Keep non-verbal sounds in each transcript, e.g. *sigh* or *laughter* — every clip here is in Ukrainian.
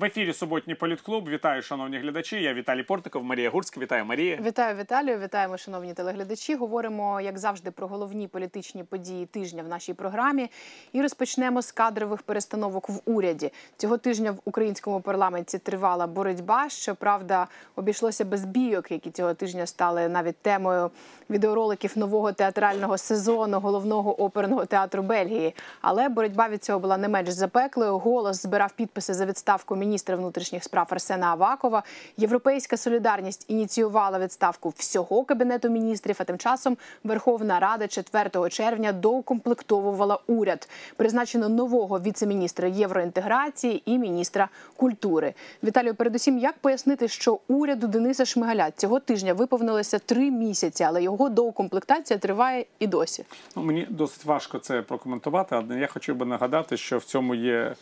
В ефірі суботній політклуб. Вітаю, шановні глядачі. Я Віталій Портиков, Марія Гурська. Вітаю Марія. Вітаю Віталію. Вітаємо, шановні телеглядачі. Говоримо, як завжди, про головні політичні події тижня в нашій програмі. І розпочнемо з кадрових перестановок в уряді. Цього тижня в українському парламенті тривала боротьба. Щоправда, обійшлося без бійок, які цього тижня стали навіть темою відеороликів нового театрального сезону головного оперного театру Бельгії. Але боротьба від цього була не менш запеклою. Голос збирав підписи за відставку міністра внутрішніх справ Арсена Авакова. Європейська солідарність ініціювала відставку всього кабінету міністрів. А тим часом Верховна Рада 4 червня доукомплектовувала уряд. Призначено нового віце-міністра євроінтеграції і міністра культури. Віталію, передусім, як пояснити, що уряду Дениса Шмигаля цього тижня виповнилося три місяці, але його доукомплектація триває і досі. Ну, мені досить важко це прокоментувати, але я хотів би нагадати, що в цьому є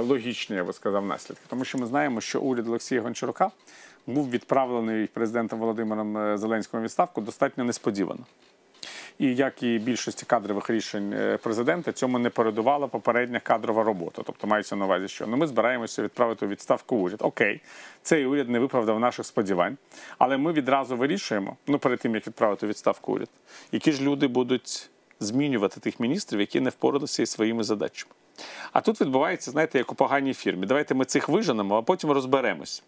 логічні, я би сказав, наслідки. Тому що ми знаємо, що уряд Олексія Гончарука був відправлений президентом Володимиром е, Зеленським у відставку достатньо несподівано. І як і більшості кадрових рішень е, президента, цьому не передувала попередня кадрова робота. Тобто мається на увазі, що ну ми збираємося відправити у відставку уряд. Окей, цей уряд не виправдав наших сподівань, але ми відразу вирішуємо, ну перед тим як відправити у відставку уряд, які ж люди будуть змінювати тих міністрів, які не впоралися із своїми задачами. А тут відбувається, знаєте, як у поганій фірмі. Давайте ми цих виженемо, а потім розберемось.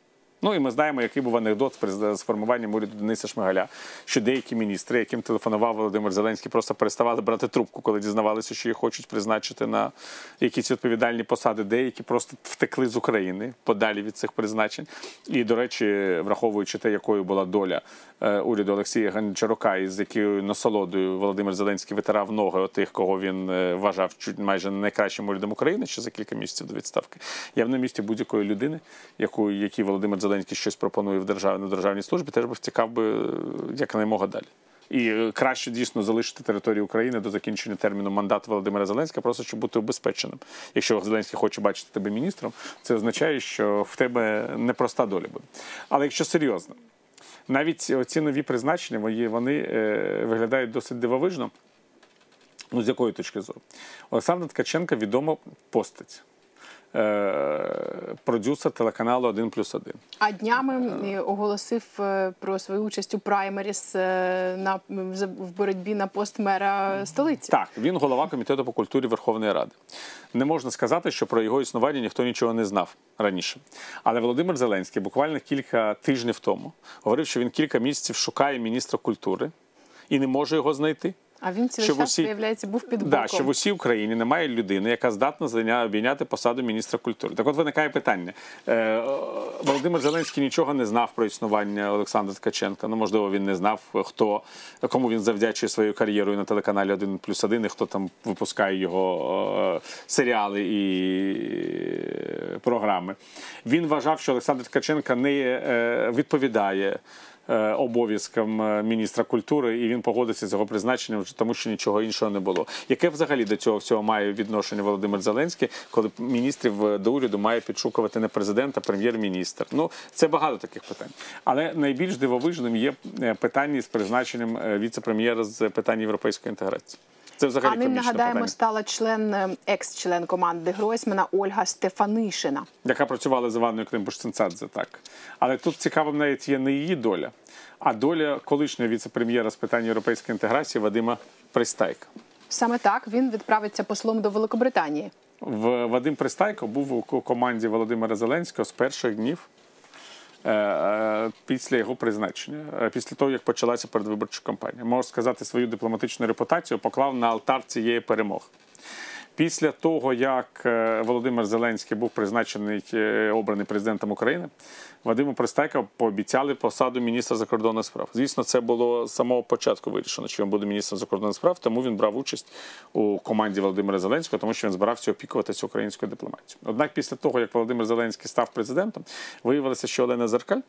Ну і ми знаємо, який був анекдот з формуванням уряду Дениса Шмигаля, що деякі міністри, яким телефонував Володимир Зеленський, просто переставали брати трубку, коли дізнавалися, що їх хочуть призначити на якісь відповідальні посади. Деякі просто втекли з України подалі від цих призначень. І, до речі, враховуючи те, якою була доля е, уряду Олексія Гончарука, із якою насолодою Володимир Зеленський витирав ноги от тих, кого він е, вважав чуть майже найкращим урядом України ще за кілька місяців до відставки. Я в на місці будь-якої людини, яку якій Володимир Зеленський Зеленський щось пропонує в державі державній службі, теж би втікав би якнаймога далі. І краще дійсно залишити територію України до закінчення терміну мандату Володимира Зеленського, просто щоб бути убезпеченим. Якщо Зеленський хоче бачити тебе міністром, це означає, що в тебе непроста доля буде. Але якщо серйозно, навіть ці нові призначення вони, вони е, виглядають досить дивовижно. Ну, з якої точки зору? Олександр Ткаченко відомо постать. Е, продюсер телеканалу 1 плюс 1. А днями оголосив е, про свою участь у праймеріс е, на в боротьбі на пост мера столиці. Так, він голова комітету по культурі Верховної Ради. Не можна сказати, що про його існування ніхто нічого не знав раніше. Але Володимир Зеленський буквально кілька тижнів тому говорив, що він кілька місяців шукає міністра культури і не може його знайти. А він цілий час, усі... виявляється, був під боком. Да, що в усій Україні немає людини, яка здатна обійняти посаду міністра культури. Так от виникає питання. Е, Володимир Зеленський нічого не знав про існування Олександра Ткаченка. Ну, можливо, він не знав, хто кому він завдячує своєю кар'єрою на телеканалі 1 плюс 1, і хто там випускає його е, серіали і програми. Він вважав, що Олександр Ткаченка не е, відповідає. Е, обов'язкам е, міністра культури, і він погодився з його призначенням, тому що нічого іншого не було. Яке взагалі до цього всього має відношення Володимир Зеленський, коли міністрів е, до уряду має підшукувати не президент, а прем'єр-міністр? Ну це багато таких питань. Але найбільш дивовижним є питання з призначенням віце-прем'єра з питань європейської інтеграції. Це взагалі а ним нагадаємо, питання. стала член екс-член команди Гройсмана Ольга Стефанишина, яка працювала з Іваною Климбуш-Цинцадзе, так. Але тут цікавим навіть є не її доля, а доля колишнього віце-прем'єра з питань європейської інтеграції Вадима Пристайка. Саме так він відправиться послом до Великобританії. В Вадим Пристайко був у команді Володимира Зеленського з перших днів. Е, е, після його призначення, е, після того як почалася передвиборча кампанія, можу сказати, свою дипломатичну репутацію поклав на алтар цієї перемоги. Після того, як Володимир Зеленський був призначений обраний президентом України, Вадиму Пристайка пообіцяли посаду міністра закордонних справ. Звісно, це було з самого початку вирішено, що він буде міністром закордонних справ, тому він брав участь у команді Володимира Зеленського, тому що він збирався опікуватися українською дипломатією. Однак, після того, як Володимир Зеленський став президентом, виявилося, що Олена Зеркаль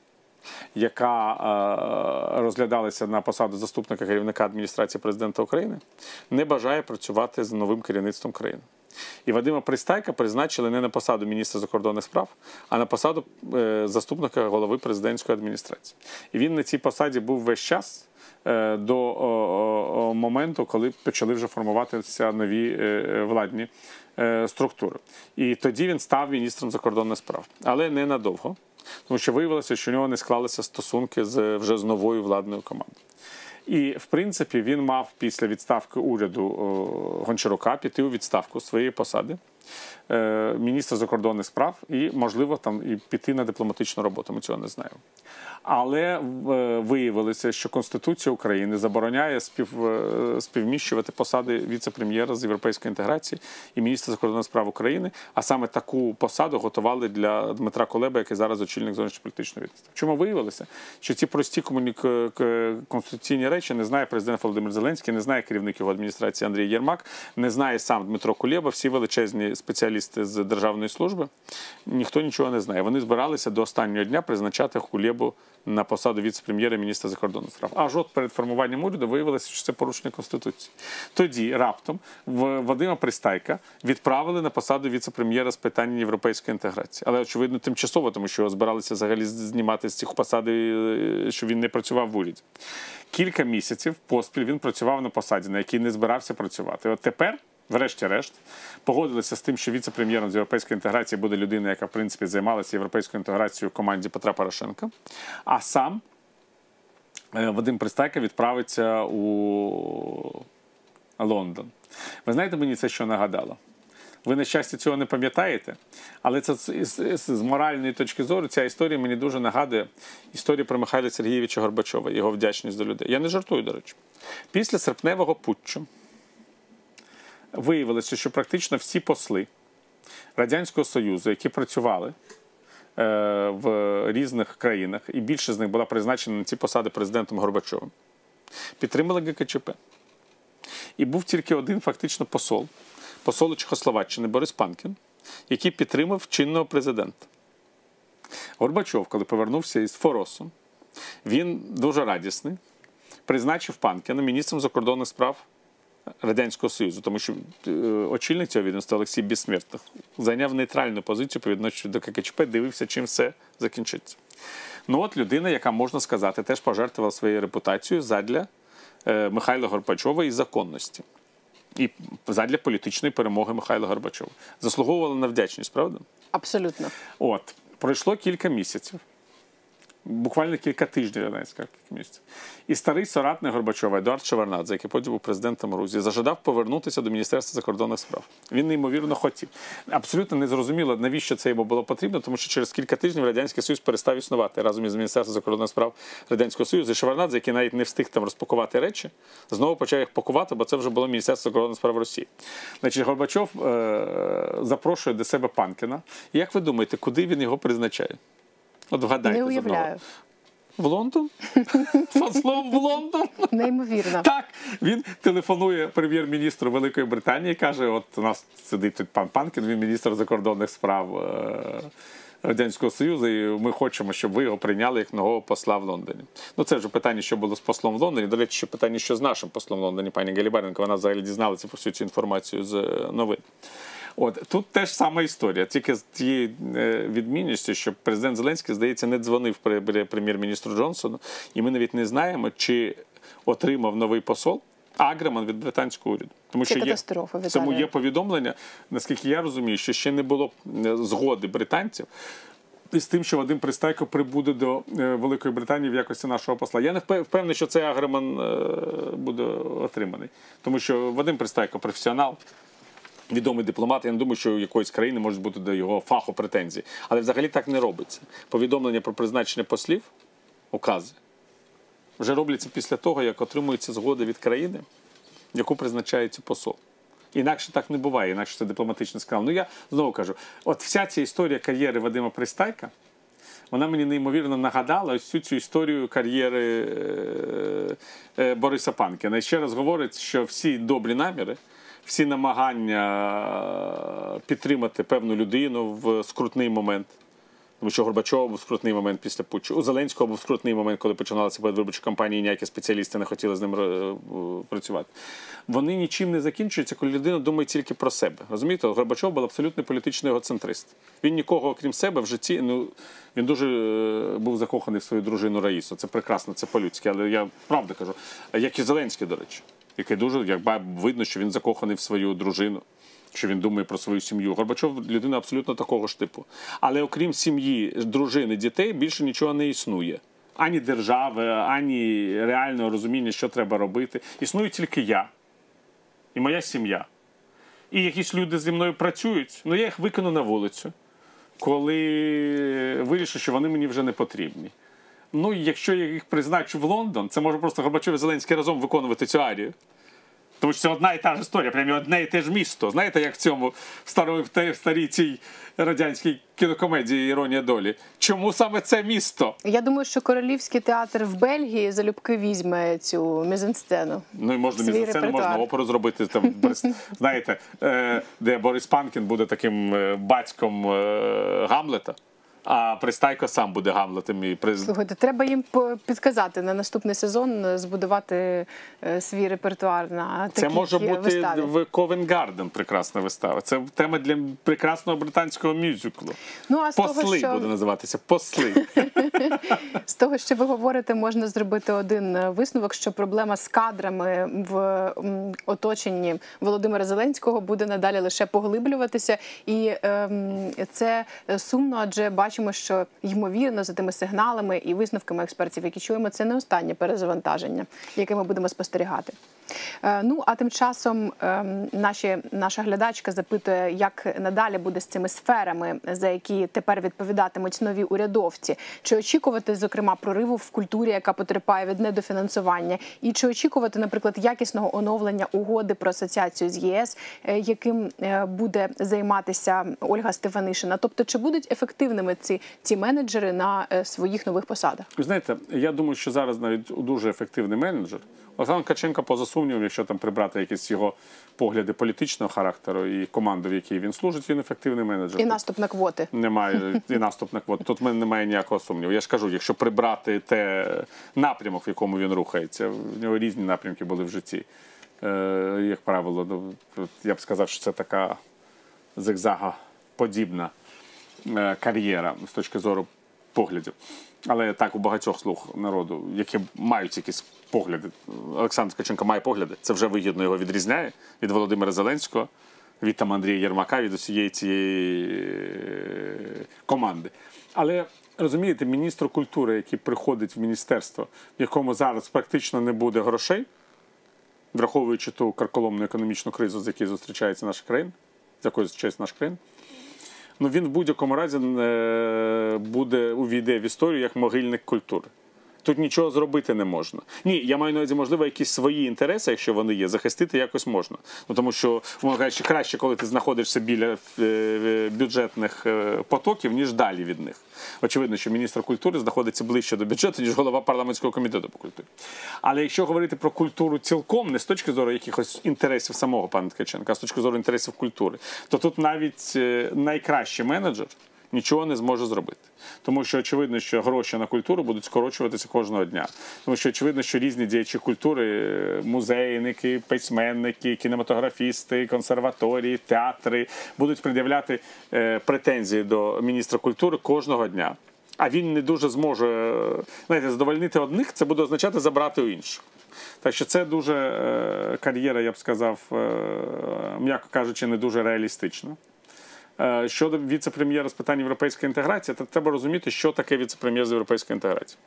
яка е, розглядалася на посаду заступника керівника адміністрації президента України, не бажає працювати з новим керівництвом країни. І Вадима Пристайка призначили не на посаду міністра закордонних справ, а на посаду е, заступника голови президентської адміністрації. І він на цій посаді був весь час. е, До моменту, коли почали вже формуватися нові е, владні структури. І тоді він став міністром закордонних справ, але не надовго, тому що виявилося, що у нього не склалися стосунки з вже з новою владною командою. І в принципі він мав після відставки уряду Гончарука піти у відставку своєї посади. е, міністра закордонних справ і, можливо, там і піти на дипломатичну роботу. Ми цього не знаємо. Але е, виявилося, що Конституція України забороняє спів, е, співміщувати посади віце-прем'єра з європейської інтеграції і міністра закордонних справ України. А саме таку посаду готували для Дмитра Колеба, який зараз очільник зовнішньополітичної відомства. Чому виявилося, що ці прості комунік... конституційні речі не знає президент Володимир Зеленський, не знає керівник його адміністрації Андрій Єрмак, не знає сам Дмитро Кулєба, всі величезні спеціалісти з державної служби. Ніхто нічого не знає. Вони збиралися до останнього дня призначати Кулєбу на посаду віце-прем'єра міністра закордонних справ. Аж от перед формуванням уряду виявилося, що це порушення конституції. Тоді раптом Вадима Пристайка відправили на посаду віце-прем'єра з питань європейської інтеграції. Але очевидно тимчасово, тому що його збиралися взагалі знімати з цих посад, е, що він не працював в уряді. Кілька місяців поспіль він працював на посаді, на якій не збирався працювати. От тепер. Врешті-решт, погодилися з тим, що віце-прем'єром з європейської інтеграції буде людина, яка в принципі займалася європейською інтеграцією в команді Петра Порошенка. А сам е, Вадим Пристайка відправиться у Лондон. Ви знаєте, мені це що нагадало? Ви, на щастя, цього не пам'ятаєте, але це з, моральної точки зору ця історія мені дуже нагадує історію про Михайла Сергійовича Горбачова, його вдячність до людей. Я не жартую, до речі. Після серпневого путчу виявилося, що практично всі посли Радянського Союзу, які працювали е, в різних країнах, і більше з них була призначена на ці посади президентом Горбачовим, підтримали ГКЧП. І був тільки один фактично посол, посол Чехословаччини Борис Панкін, який підтримав чинного президента. Горбачов, коли повернувся із Форосу, він дуже радісний, призначив Панкіна міністром закордонних справ Радянського Союзу, тому що е, очільник цього відомства Олексій Безсмертних зайняв нейтральну позицію по відношенню до ККЧП, дивився, чим все закінчиться. Ну от людина, яка можна сказати, теж пожертвувала своєю репутацією задля е, Михайла Горбачова і законності. І задля політичної перемоги Михайла Горбачова. Заслуговувала на вдячність, правда? Абсолютно. От, пройшло кілька місяців, буквально кілька тижнів, я навіть скажу, кілька місяців. І старий соратник Горбачова Едуард Шеварнадзе, який потім був президентом Грузії, зажадав повернутися до Міністерства закордонних справ. Він неймовірно хотів. Абсолютно не зрозуміло, навіщо це йому було потрібно, тому що через кілька тижнів Радянський Союз перестав існувати разом із Міністерством закордонних справ Радянського Союзу. І Шеварнадзе, який навіть не встиг там розпакувати речі, знову почав їх пакувати, бо це вже було Міністерство закордонних справ Росії. Значить, Горбачов е- запрошує до себе Панкіна. Як ви думаєте, куди він його призначає? От вгадайте. Не уявляю. В Лондон? *laughs* Послом в Лондон? Неймовірно. Так, він телефонує прем'єр-міністру Великої Британії каже: от у нас сидить тут пан Панкін, він міністр закордонних справ е, Радянського Союзу, і ми хочемо, щоб ви його прийняли як нового посла в Лондоні. Ну це вже питання, що було з послом в Лондоні. До речі, ще питання, що з нашим послом в Лондоні, пані Галібаренко, вона взагалі дізналася про всю цю інформацію з е, новин. От тут теж сама історія, тільки з тією е, відмінністю, що президент Зеленський, здається, не дзвонив пре- пре- прем'єр-міністру Джонсону, і ми навіть не знаємо, чи отримав новий посол Агреман від британського уряду. Тому Це що є, в цьому є повідомлення, наскільки я розумію, що ще не було е, згоди британців. Із тим, що Вадим Пристайко прибуде до е, Великої Британії в якості нашого посла. Я не впев- впевнений, що цей агреман буде отриманий. Тому що Вадим Пристайко професіонал, відомий дипломат. Я не думаю, що у якоїсь країни можуть бути до його фаху претензії. Але взагалі так не робиться. Повідомлення про призначення послів, укази, вже робляться після того, як отримується згода від країни, яку призначається посол. Інакше так не буває, інакше це дипломатичний скандал. Ну я знову кажу: от вся ця історія кар'єри Вадима Пристайка, вона мені неймовірно нагадала ось всю цю історію кар'єри е, е, Бориса Панкіна. І ще раз говорить, що всі добрі наміри, всі намагання підтримати певну людину в скрутний момент Тому що Горбачова був скрутний момент після путчу. У Зеленського був скрутний момент, коли починалася передвиборча кампанія, ніякі спеціалісти не хотіли з ним е, працювати. Вони нічим не закінчуються, коли людина думає тільки про себе. Розумієте, Горбачов був абсолютно політичний егоцентрист. Він нікого, окрім себе, в житті ну він дуже е, був закоханий в свою дружину Раїсу. Це прекрасно, це по-людськи. Але я правда кажу, як і Зеленський, до речі, який дуже як видно, що він закоханий в свою дружину. Що він думає про свою сім'ю. Горбачов людина абсолютно такого ж типу. Але окрім сім'ї, дружини, дітей, більше нічого не існує. Ані держави, ані реального розуміння, що треба робити. Існую тільки я і моя сім'я. І якісь люди зі мною працюють, ну я їх викину на вулицю, коли вирішу, що вони мені вже не потрібні. Ну, якщо я їх призначу в Лондон, це може просто Горбачов і Зеленський разом виконувати цю арію. Тому що це одна і та ж історія, прямо одне і те ж місто. Знаєте, як в цьому в старій, в старій цій радянській кінокомедії Іронія долі. Чому саме це місто? Я думаю, що королівський театр в Бельгії залюбки візьме цю мізансцену. Ну і можна мізансцену, можна оперу зробити там, *laughs* знаєте, е, де Борис Панкін буде таким е, батьком е, Гамлета, а Пристайко сам буде Гамлетом і приз... Слухайте, треба їм підказати на наступний сезон е, збудувати е, свій репертуар на Це може бути виставі. в Ковен Гарден прекрасна вистава. Це тема для прекрасного британського мюзиклу. Ну а з того, що буде називатися. Посли. *laughs* з того, що ви говорите, можна зробити один е, висновок, що проблема з кадрами в оточенні Володимира Зеленського буде надалі лише поглиблюватися, і ем, це сумно, адже бачимо, що ймовірно за тими сигналами і висновками експертів, які чуємо, це не останнє перезавантаження, яке ми будемо спостерігати. Е, Ну а тим часом ем, наші, наша глядачка запитує, як надалі буде з цими сферами, за які тепер відповідатимуть нові урядовці. Чи очікувати, зокрема, прориву в культурі, яка потерпає від недофінансування, і чи очікувати, наприклад, якісного оновлення угоди про асоціацію з ЄС, е, яким е, буде займатися Ольга Стефанишина? Тобто, чи будуть ефективними ці, ці менеджери на своїх нових посадах? Ви знаєте, я думаю, що зараз навіть дуже ефективний менеджер. Олександр Каченко, поза сумнівом, якщо там прибрати якісь його погляди політичного характеру і команду, в якій він служить, він ефективний менеджер. І наступ на квоти. Немає і наступ на квот. Тут в мене немає ніякого сумніву. Я ж кажу, якщо прибрати те напрямок, в якому він рухається, в нього різні напрямки були в житті. Е, як правило, ну, я б сказав, що це така зигзагоподібна е, кар'єра з точки зору поглядів. Але так у багатьох слуг народу, які мають якісь погляди. Олександр Ткаченко має погляди. Це вже вигідно його відрізняє від Володимира Зеленського, від там Андрія Єрмака, від усієї цієї е, команди. Але розумієте, міністр культури, який приходить в міністерство, в якому зараз практично не буде грошей, враховуючи ту карколомну економічну кризу, з якою зустрічається наша країна, з якою зустрічається наша країна. Ну він в будь-якому разі е, буде увійде в історію як могильник культури. Тут нічого зробити не можна. Ні, я маю на увазі, можливо, якісь свої інтереси, якщо вони є, захистити якось можна. Ну тому що кажучи, краще, коли ти знаходишся біля е, бюджетних е, потоків, ніж далі від них. Очевидно, що міністр культури знаходиться ближче до бюджету, ніж голова парламентського комітету по культурі. Але якщо говорити про культуру цілком, не з точки зору якихось інтересів самого пана Ткаченка, а з точки зору інтересів культури, то тут навіть е, найкращий менеджер нічого не зможе зробити. Тому що очевидно, що гроші на культуру будуть скорочуватися кожного дня. Тому що очевидно, що різні діячі культури, е, музейники, письменники, кінематографісти, консерваторії, театри будуть пред'являти е, претензії до міністра культури кожного дня. А він не дуже зможе е, знаєте, задовольнити одних, це буде означати забрати у інших. Так що це дуже кар'єра, я б сказав, м'яко кажучи, не дуже реалістична. Е, Щодо віце-прем'єра з питань європейської інтеграції, то треба розуміти, що таке віце-прем'єр з європейської інтеграції.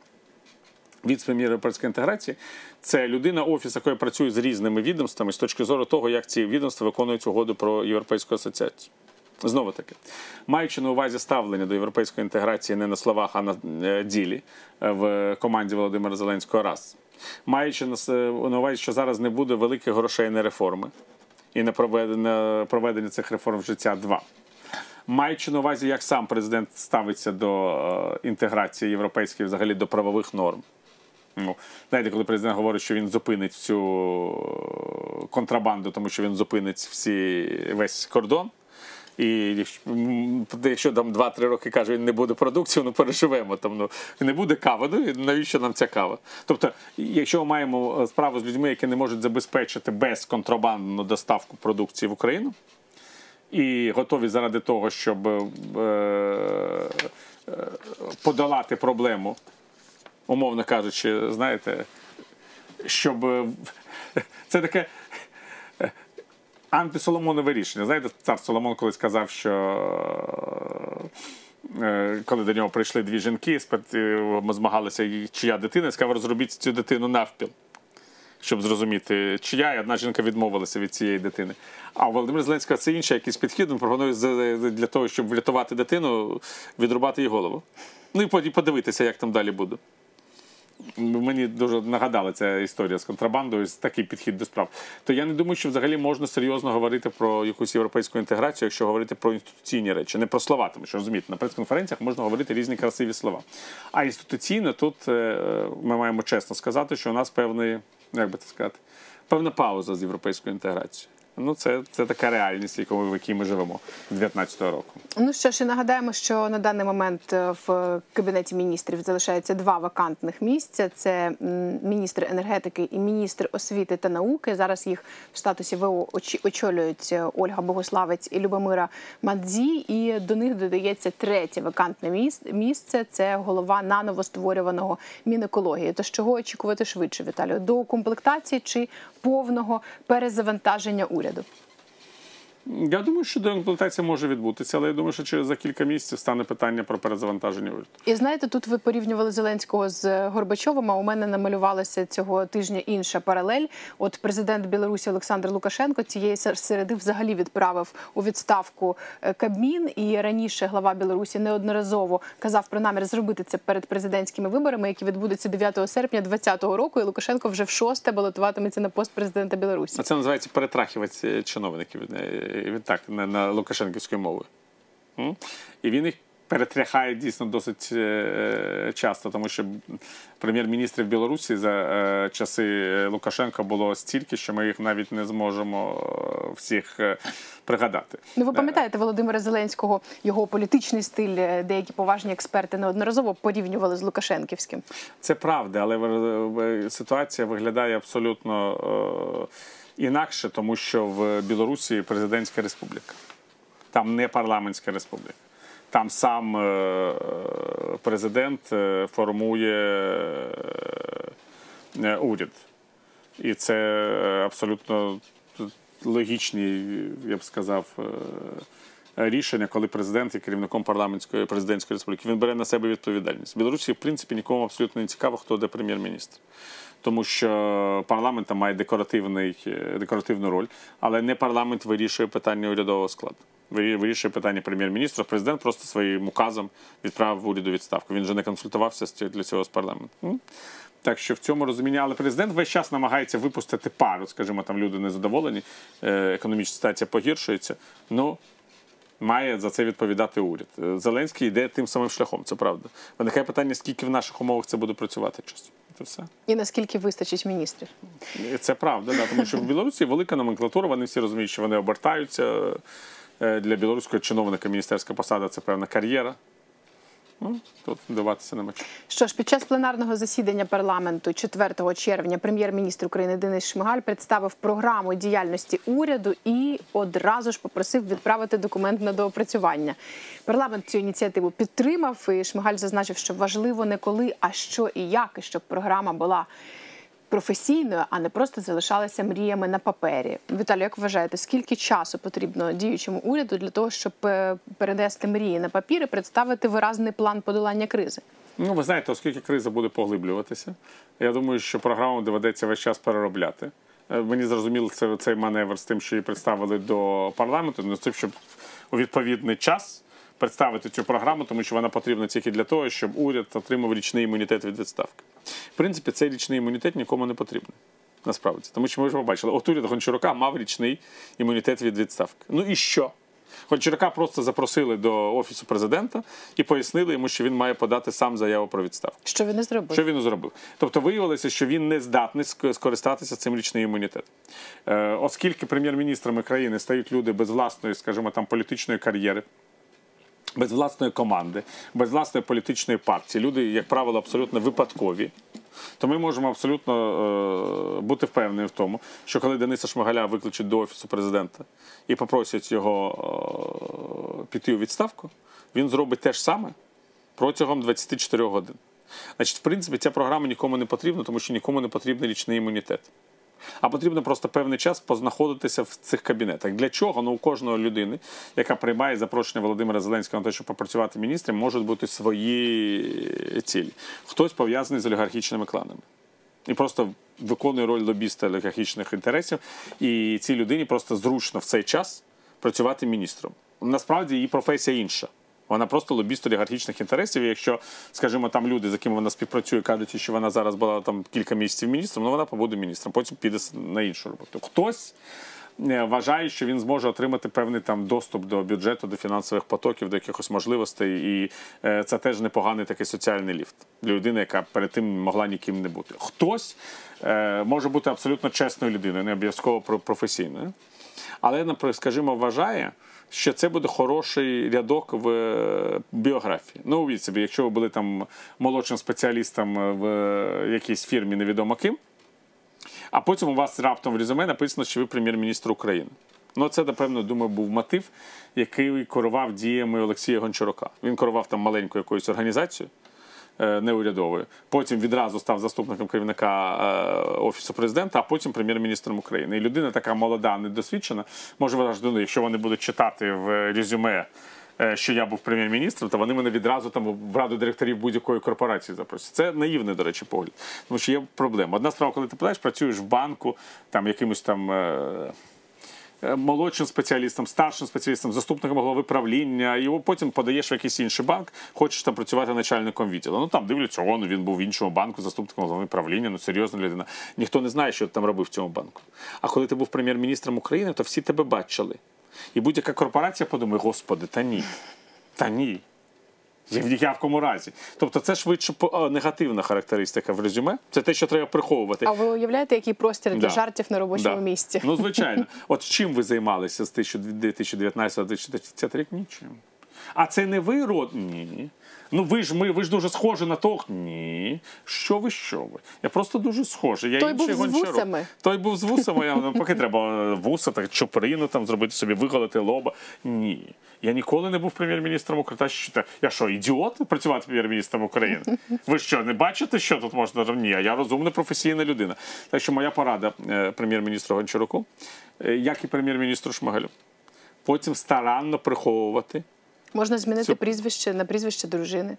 Віце-прем'єр європейської інтеграції це людина, офіс, якої працює з різними відомствами з точки зору того, як ці відомства виконують угоду про європейську асоціацію. Знову таки, маючи на увазі ставлення до європейської інтеграції не на словах, а на е, ділі е, в команді Володимира Зеленського раз, маючи на увазі, що зараз не буде великих грошей на реформи і на проведення цих реформ в життя два. Маючи на увазі, як сам президент ставиться до е, інтеграції європейської, взагалі до правових норм. Ну, знаєте, коли президент говорить, що він зупинить цю контрабанду, тому що він зупинить всі, весь кордон, І якщо, там 2-3 роки каже, він не буде продукції, ну переживемо там. Ну не буде кави. Ну навіщо нам ця кава? Тобто, якщо ми маємо е, справу з людьми, які не можуть забезпечити безконтрабандну доставку продукції в Україну, і готові заради того, щоб е, е, подолати проблему, умовно кажучи, знаєте, щоб е, це таке антисоломонове рішення. Знаєте, цар Соломон колись сказав, що коли до нього прийшли дві жінки, е, змагалися, чия дитина, сказав, розробіть цю дитину навпіл. Щоб зрозуміти, чия і одна жінка відмовилася від цієї дитини. А у Володимира Зеленського це інший якийсь підхід. Він пропонує для того, щоб врятувати дитину, відрубати їй голову. Ну і подивитися, як там далі буде. Мені дуже нагадала ця історія з контрабандою, такий підхід до справ. То я не думаю, що взагалі можна серйозно говорити про якусь європейську інтеграцію, якщо говорити про інституційні речі, не про слова, тому що розумієте, на прес-конференціях можна говорити різні красиві слова. А інституційно тут е, ми маємо чесно сказати, що у нас певний, як би це сказати, певна пауза з європейською інтеграцією. Ну, це, це така реальність, в якій ми живемо з 19-го року. Ну що ж, і нагадаємо, що на даний момент е, в кабінеті міністрів залишається два вакантних місця: це міністр енергетики і міністр освіти та науки. Зараз їх в статусі ВО очолюють е, Ольга Богославець і Любомира Мадзі. І до них додається третє вакантне міс- місце. Це голова наново створюваного мінекології. Тож чого очікувати швидше, Віталію? До комплектації чи повного перезавантаження уряду? Toledo. Я думаю, що деімплантація може відбутися, але я думаю, що через за кілька місяців стане питання про перезавантаження уряду. І знаєте, тут ви порівнювали Зеленського з Горбачовим. А у мене намалювалася цього тижня інша паралель. От президент Білорусі Олександр Лукашенко цієї сер- середи взагалі відправив у відставку е, Кабмін. І раніше глава Білорусі неодноразово казав про намір зробити це перед президентськими виборами, які відбудуться 9 серпня 2020 року. І Лукашенко вже в шосте балотуватиметься на пост президента Білорусі. А це називається перетрахівець чиновників е, він так на, на лукашенківською мовою. І він їх перетряхає дійсно досить е, часто, тому що прем'єр-міністрів Білорусі за е, часи Лукашенка було стільки, що ми їх навіть не зможемо е, всіх е, пригадати. Ну, ви пам'ятаєте Володимира Зеленського, його політичний стиль, е, деякі поважні експерти неодноразово порівнювали з Лукашенківським. Це правда, але е, е, ситуація виглядає абсолютно е, інакше, тому що в Білорусі президентська республіка. Там не парламентська республіка. Там сам е, президент е, формує е, уряд. І це абсолютно логічні, я б сказав, рішення, коли президент є керівником парламентської президентської республіки. Він бере на себе відповідальність. В Білорусі, в принципі, нікому абсолютно не цікаво, хто де прем'єр-міністр. Тому що парламент має декоративний, е, декоративну роль, але не парламент вирішує питання урядового складу. Вирі- Вирішує питання прем'єр-міністра. Президент просто своїм указом відправив уряду відставку. Він же не консультувався для цього з парламентом. Так що в цьому розумінні, але президент весь час намагається випустити пару. Скажімо, там люди незадоволені, е, економічна ситуація погіршується. Ну має за це відповідати уряд. Е, Зеленський йде тим самим шляхом, це правда. Виникає питання, скільки в наших умовах це буде працювати часу. Це все. І наскільки вистачить міністрів? Це правда, да, тому що в Білорусі велика номенклатура, вони всі розуміють, що вони обертаються. Е, Для білоруського чиновника міністерська посада це певна кар'єра. Ну, тут вдаватися нема. Що ж, під час пленарного засідання парламенту 4 червня прем'єр-міністр України Денис Шмигаль представив програму діяльності уряду і одразу ж попросив відправити документ на доопрацювання. Парламент цю ініціативу підтримав. і Шмигаль зазначив, що важливо не коли, а що і як, щоб програма була. Професійною, а не просто залишалася мріями на папері. Віталій, як вважаєте, скільки часу потрібно діючому уряду для того, щоб е, перенести мрії на папір і представити виразний план подолання кризи? Ну, ви знаєте, оскільки криза буде поглиблюватися, я думаю, що програму доведеться весь час переробляти. Е, Мені зрозуміло це, цей маневр з тим, що її представили до парламенту, ну, з тим, щоб у відповідний час представити цю програму, тому що вона потрібна тільки для того, щоб уряд отримав річний імунітет від відставки. В принципі, цей річний імунітет нікому не потрібний. Насправді, тому що ми вже побачили, от уряд Гончарука мав річний імунітет від відставки. Ну і що? Гончарука просто запросили до офісу президента і пояснили йому, що він має подати сам заяву про відставку. Що він не зробив? Що він зробив? Тобто виявилося, що він не здатний скористатися цим річним імунітетом. Е, оскільки прем'єр-міністрами країни стають люди без власної, скажімо, там політичної кар'єри. Без власної команди, без власної політичної партії. Люди, як правило, абсолютно випадкові. То ми можемо абсолютно е, бути впевнені в тому, що коли Дениса Шмигаля викличуть до офісу президента і попросять його е, піти у відставку, він зробить те ж саме протягом 24 годин. Значить, в принципі, ця програма нікому не потрібна, тому що нікому не потрібен річний імунітет. А потрібно просто певний час познаходитися в цих кабінетах. Для чого? Ну, у кожної людини, яка приймає запрошення Володимира Зеленського на те, щоб попрацювати міністром, можуть бути свої цілі. Хтось пов'язаний з олігархічними кланами. І просто виконує роль лобіста олігархічних інтересів. І цій людині просто зручно в цей час працювати міністром. Насправді її професія інша. Вона просто лобіст олігархічних інтересів. І якщо, скажімо, там люди, з якими вона співпрацює, кажуть, що вона зараз була там кілька місяців міністром, ну вона побуде міністром, потім піде на іншу роботу. Хтось е, вважає, що він зможе отримати певний там доступ до бюджету, до фінансових потоків, до якихось можливостей, і е, це теж непоганий такий соціальний ліфт для людини, яка перед тим могла ніким не бути. Хтось е, може бути абсолютно чесною людиною, не обов'язково професійною. Але, наприклад, скажімо, вважає, що це буде хороший рядок в е, біографії. Ну, уявіть собі, якщо ви були там молодшим спеціалістом в е, якійсь фірмі невідомо ким, а потім у вас раптом в резюме написано, що ви прем'єр-міністр України. Ну, це, напевно, думаю, був мотив, який керував діями Олексія Гончарука. Він керував там маленькою якоюсь організацією е, неурядовою. Потім відразу став заступником керівника е, офісу президента, а потім прем'єр-міністром України. І людина така молода, недосвідчена, може вважати, ну, якщо вони будуть читати в резюме. е, Що я був прем'єр-міністром, то вони мене відразу там в раду директорів будь-якої корпорації запросять. Це наївний, до речі, погляд. Тому що є проблема. Одна справа, коли ти питаєш, працюєш в банку, там якимось там. Е, молодшим спеціалістом, старшим спеціалістом, заступником голови правління, його потім подаєш в якийсь інший банк, хочеш там працювати начальником відділу. Ну там дивляться, о, ну він був в іншому банку, заступником голови правління, ну серйозна людина. Ніхто не знає, що ти там робив в цьому банку. А коли ти був прем'єр-міністром України, то всі тебе бачили. І будь-яка корпорація подумає, господи, та ні. Та ні. Я в ніякому разі. Тобто, це швидше негативна характеристика в резюме. Це те, що треба приховувати. А ви уявляєте, який простір для Да. жартів на робочому Да. місці? Ну, звичайно. *laughs* От чим ви займалися з 2019-2020 рік? Нічим. А це не ви род? Ні. Ну ви ж ми, ви ж дуже схожі на того. Ні. Що ви, що ви? Я просто дуже схожий. Я Той інший був з гончарок. вусами. Той був з вусами, я ну, поки треба вуса, так чоприну там зробити собі, виголити лоба. Ні. Я ніколи не був прем'єр-міністром України. Та що, я що, ідіот працювати прем'єр-міністром України? Ви що, не бачите, що тут можна? Ні, я розумна професійна людина. Так що моя порада е, прем'єр-міністру Гончаруку, е, як і прем'єр-міністру Шмигалю, потім старанно приховувати. Можна змінити Це- прізвище на прізвище дружини.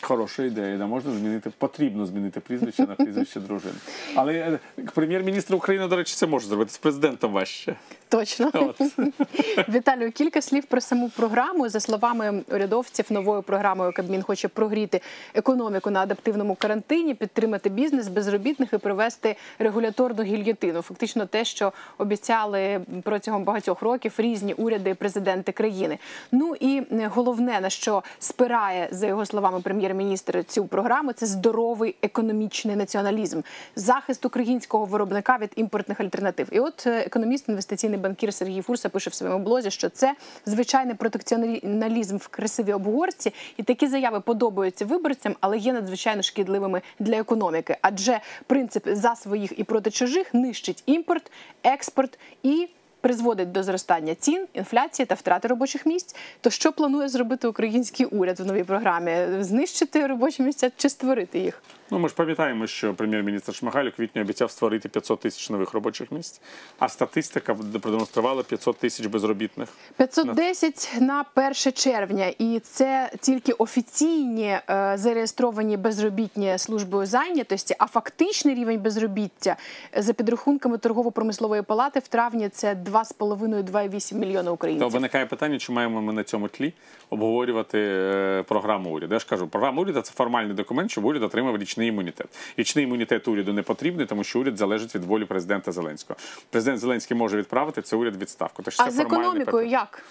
Хороша ідея, да, можна змінити, потрібно змінити прізвище на прізвище дружини. Але е, прем'єр-міністр України, до речі, це може зробити з президентом важче. Точно. От. *laughs* Віталію, кілька слів про саму програму. За словами урядовців, новою програмою Кабмін хоче прогріти економіку на адаптивному карантині, підтримати бізнес безробітних і привести регуляторну гільйотину. Фактично, те, що обіцяли протягом багатьох років різні уряди і президенти країни. Ну і е, головне на що спирає за його словами прем'єр-міністр цю програму, це здоровий економічний націоналізм, захист українського виробника від імпортних альтернатив. І от е, економіст, інвестиційний банкір Сергій Фурса пише в своєму блозі, що це звичайний протекціоналізм в красивій обгорці, і такі заяви подобаються виборцям, але є надзвичайно шкідливими для економіки. Адже принцип за своїх і проти чужих нищить імпорт, експорт і. Призводить до зростання цін, інфляції та втрати робочих місць. То що планує зробити український уряд в новій програмі? Знищити робочі місця чи створити їх? Ну, ми ж пам'ятаємо, що прем'єр-міністр Шмигаль у квітні обіцяв створити 500 тисяч нових робочих місць, а статистика продемонструвала 500 тисяч безробітних. 510 на 1 червня, і це тільки офіційні е, зареєстровані безробітні службою зайнятості, а фактичний рівень безробіття е, за підрахунками торгово-промислової палати в травні це 2,5-2,8 мільйона То українців. виникає питання, чи маємо ми на цьому тлі обговорювати е, програму уряду. Я ж кажу, програма уряду це формальний документ, щоб уряд отримав річний імунітет. Річний імунітет уряду не потрібний, тому що уряд залежить від волі президента Зеленського. Президент Зеленський може відправити це уряд відставку. Тож А з економікою як?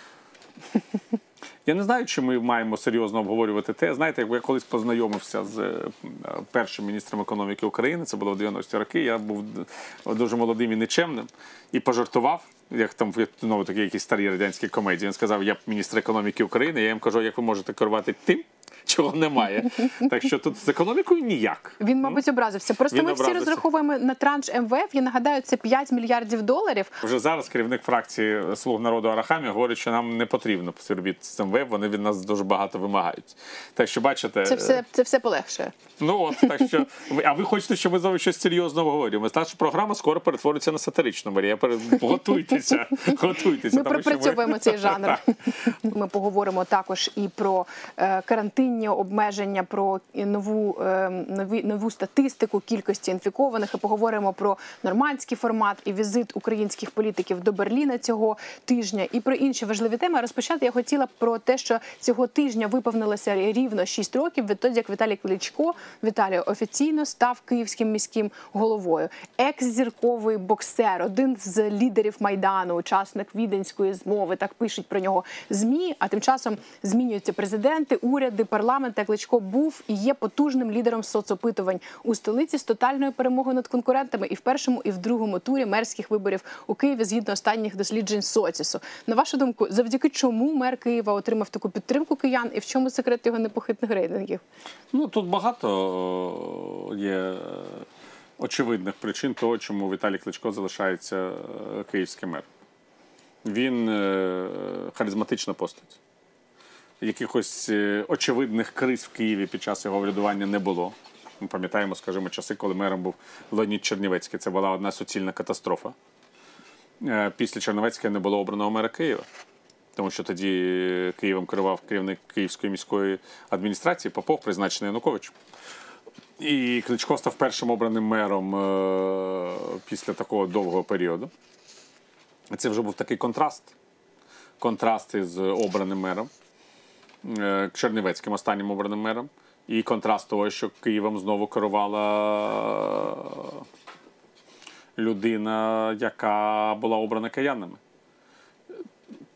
Я не знаю, чи ми маємо серйозно обговорювати те. Знаєте, як я колись познайомився з е, першим міністром економіки України, це було в 90-ті роки. Я був дуже молодим і нечемним і пожартував. Як там знову такі якісь старі радянські комедії. Він сказав, я міністр економіки України. Я їм кажу, як ви можете керувати тим, чого немає. *laughs* Так що тут з економікою ніяк. Він, мабуть, образився. Просто Він ми всі розраховуємо на транш МВФ. Я нагадаю, це 5 мільярдів доларів. Вже зараз керівник фракції Слуг народу Арахамі говорить, що нам не потрібно співробіт з МВФ, вони від нас дуже багато вимагають. Так що бачите, Це все, це все полегшує. ну от так що ви- а ви хочете, щоб ми знову щось серйозно обговорюємо? Наша програма скоро перетвориться на сатиричну. Марія, пере- готуйтеся, *laughs* готуйтеся. Ми пропрацьовуємо цей жанр. Ми поговоримо також і про е, карантинні обмеження, про нову, е, нові, нову статистику кількості інфікованих. І поговоримо про нормандський формат і візит українських політиків до Берліна цього тижня, і про інші важливі теми. Розпочати я хотіла про те, що цього тижня виповнилося рівно 6 років відтоді, як Віталій Кличко Віталій офіційно став київським міським головою. Екс-зірковий боксер, один з лідерів майдану, учасник віденської змови. Так пишуть про нього змі. А тим часом змінюються президенти, уряди, парламент. А Кличко був і є потужним лідером соцопитувань у столиці з тотальною перемогою над конкурентами і в першому, і в другому турі мерських виборів у Києві згідно останніх досліджень соцісу. На вашу думку, завдяки чому мер Києва отримав таку підтримку киян, і в чому секрет його непохитних рейтингів? Ну тут багато є е, очевидних причин того, чому Віталій Кличко залишається е, київським мером. Він е, харизматична постать. Якихось е, очевидних криз в Києві під час його врядування не було. Ми пам'ятаємо, скажімо, часи, коли мером був Леонід Чернівецький. Це була одна суцільна катастрофа. Після Чернівецького не було обраного мера Києва. Тому що тоді Києвом керував керівник Київської міської адміністрації Попов, призначений Януковичем. І Кличко став першим обраним мером е, після такого довгого періоду. Це вже був такий контраст. Контраст із обраним мером, е, Чернівецьким останнім обраним мером. І контраст того, що Києвом знову керувала людина, яка була обрана киянами.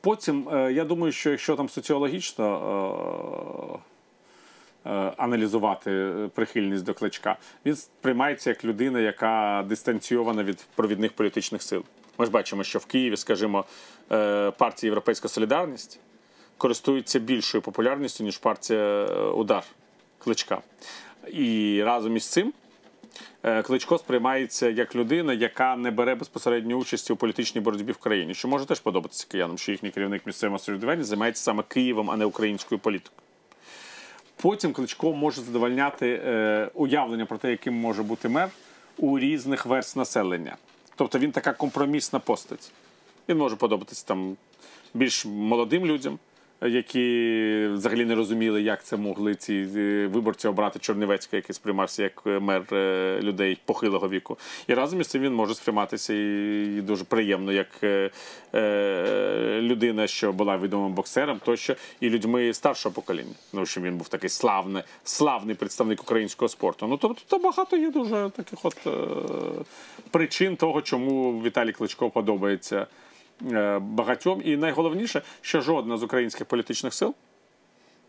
Потім, е, я думаю, що якщо там соціологічно е, е, аналізувати е, прихильність до кличка, він сприймається як людина, яка дистанційована від провідних політичних сил. Ми ж бачимо, що в Києві, скажімо, е, партія Європейська Солідарність користується більшою популярністю, ніж партія е, Удар Кличка. І разом із цим е, Кличко сприймається як людина, яка не бере безпосередньо участі у політичній боротьбі в країні, що може теж подобатися киянам, що їхній керівник місцевого самоврядування займається саме Києвом, а не українською політикою. Потім Кличко може задовольняти е, уявлення про те, яким може бути мер у різних верст населення. Тобто він така компромісна постать. Він може подобатися там більш молодим людям, які взагалі не розуміли, як це могли ці е, виборці обрати Чорнівецького, який сприймався як е, мер е, людей похилого віку. І разом із цим він може сприйматися і, дуже приємно, як людина, що була відомим боксером, тощо і людьми старшого покоління. Ну що він був такий славний, славний представник українського спорту. Ну тобто то багато є дуже таких от причин того, чому Віталій Кличко подобається багатьом. І найголовніше, що жодна з українських політичних сил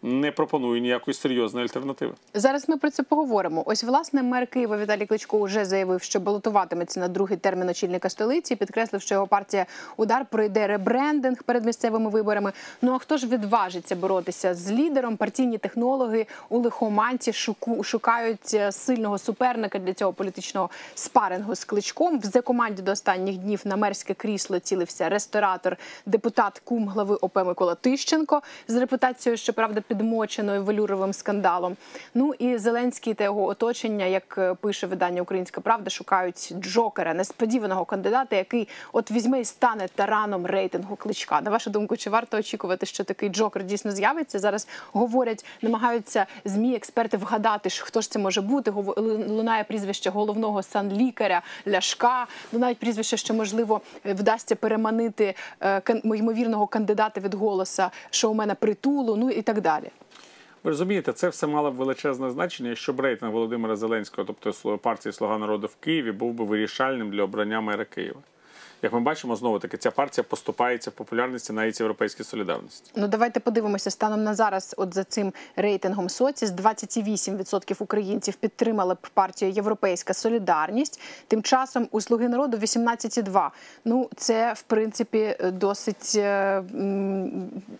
не пропонує ніякої серйозної альтернативи. Зараз ми про це поговоримо. Ось власне мер Києва Віталій Кличко вже заявив, що балотуватиметься на другий термін очільника столиці. Підкреслив, що його партія удар пройде ребрендинг перед місцевими виборами. Ну а хто ж відважиться боротися з лідером? Партійні технологи у лихоманці шуку шукають е, сильного суперника для цього політичного спарингу з кличком. В команді до останніх днів на мерське крісло цілився ресторатор, депутат кум глави ОП Микола Тищенко з репутацією, щоправда, підмоченою велюровим скандалом. Ну і Зеленський та його оточення, як е, пише видання Українська Правда, шукають Джокера, несподіваного кандидата, який от візьме і стане тараном рейтингу кличка. На вашу думку, чи варто очікувати, що такий Джокер дійсно з'явиться? Зараз говорять, намагаються змі експерти вгадати, хто ж це може бути. Лунає прізвище головного санлікаря Ляшка. Лунають прізвище, що можливо е, вдасться переманити е, ймовірного кандидата від голоса шоумена притулу. Ну і так далі. Ви розумієте, це все мало б величезне значення, якщо б рейтинг Володимира Зеленського, тобто партії Слуга народу в Києві, був би вирішальним для обрання мера Києва. Як ми бачимо, знову таки ця партія поступається в популярності навіть європейській солідарності. Ну давайте подивимося станом на зараз. От за цим рейтингом соціс 28% українців підтримали б партію Європейська Солідарність. Тим часом у Слуги народу 18,2%. Ну це в принципі досить е,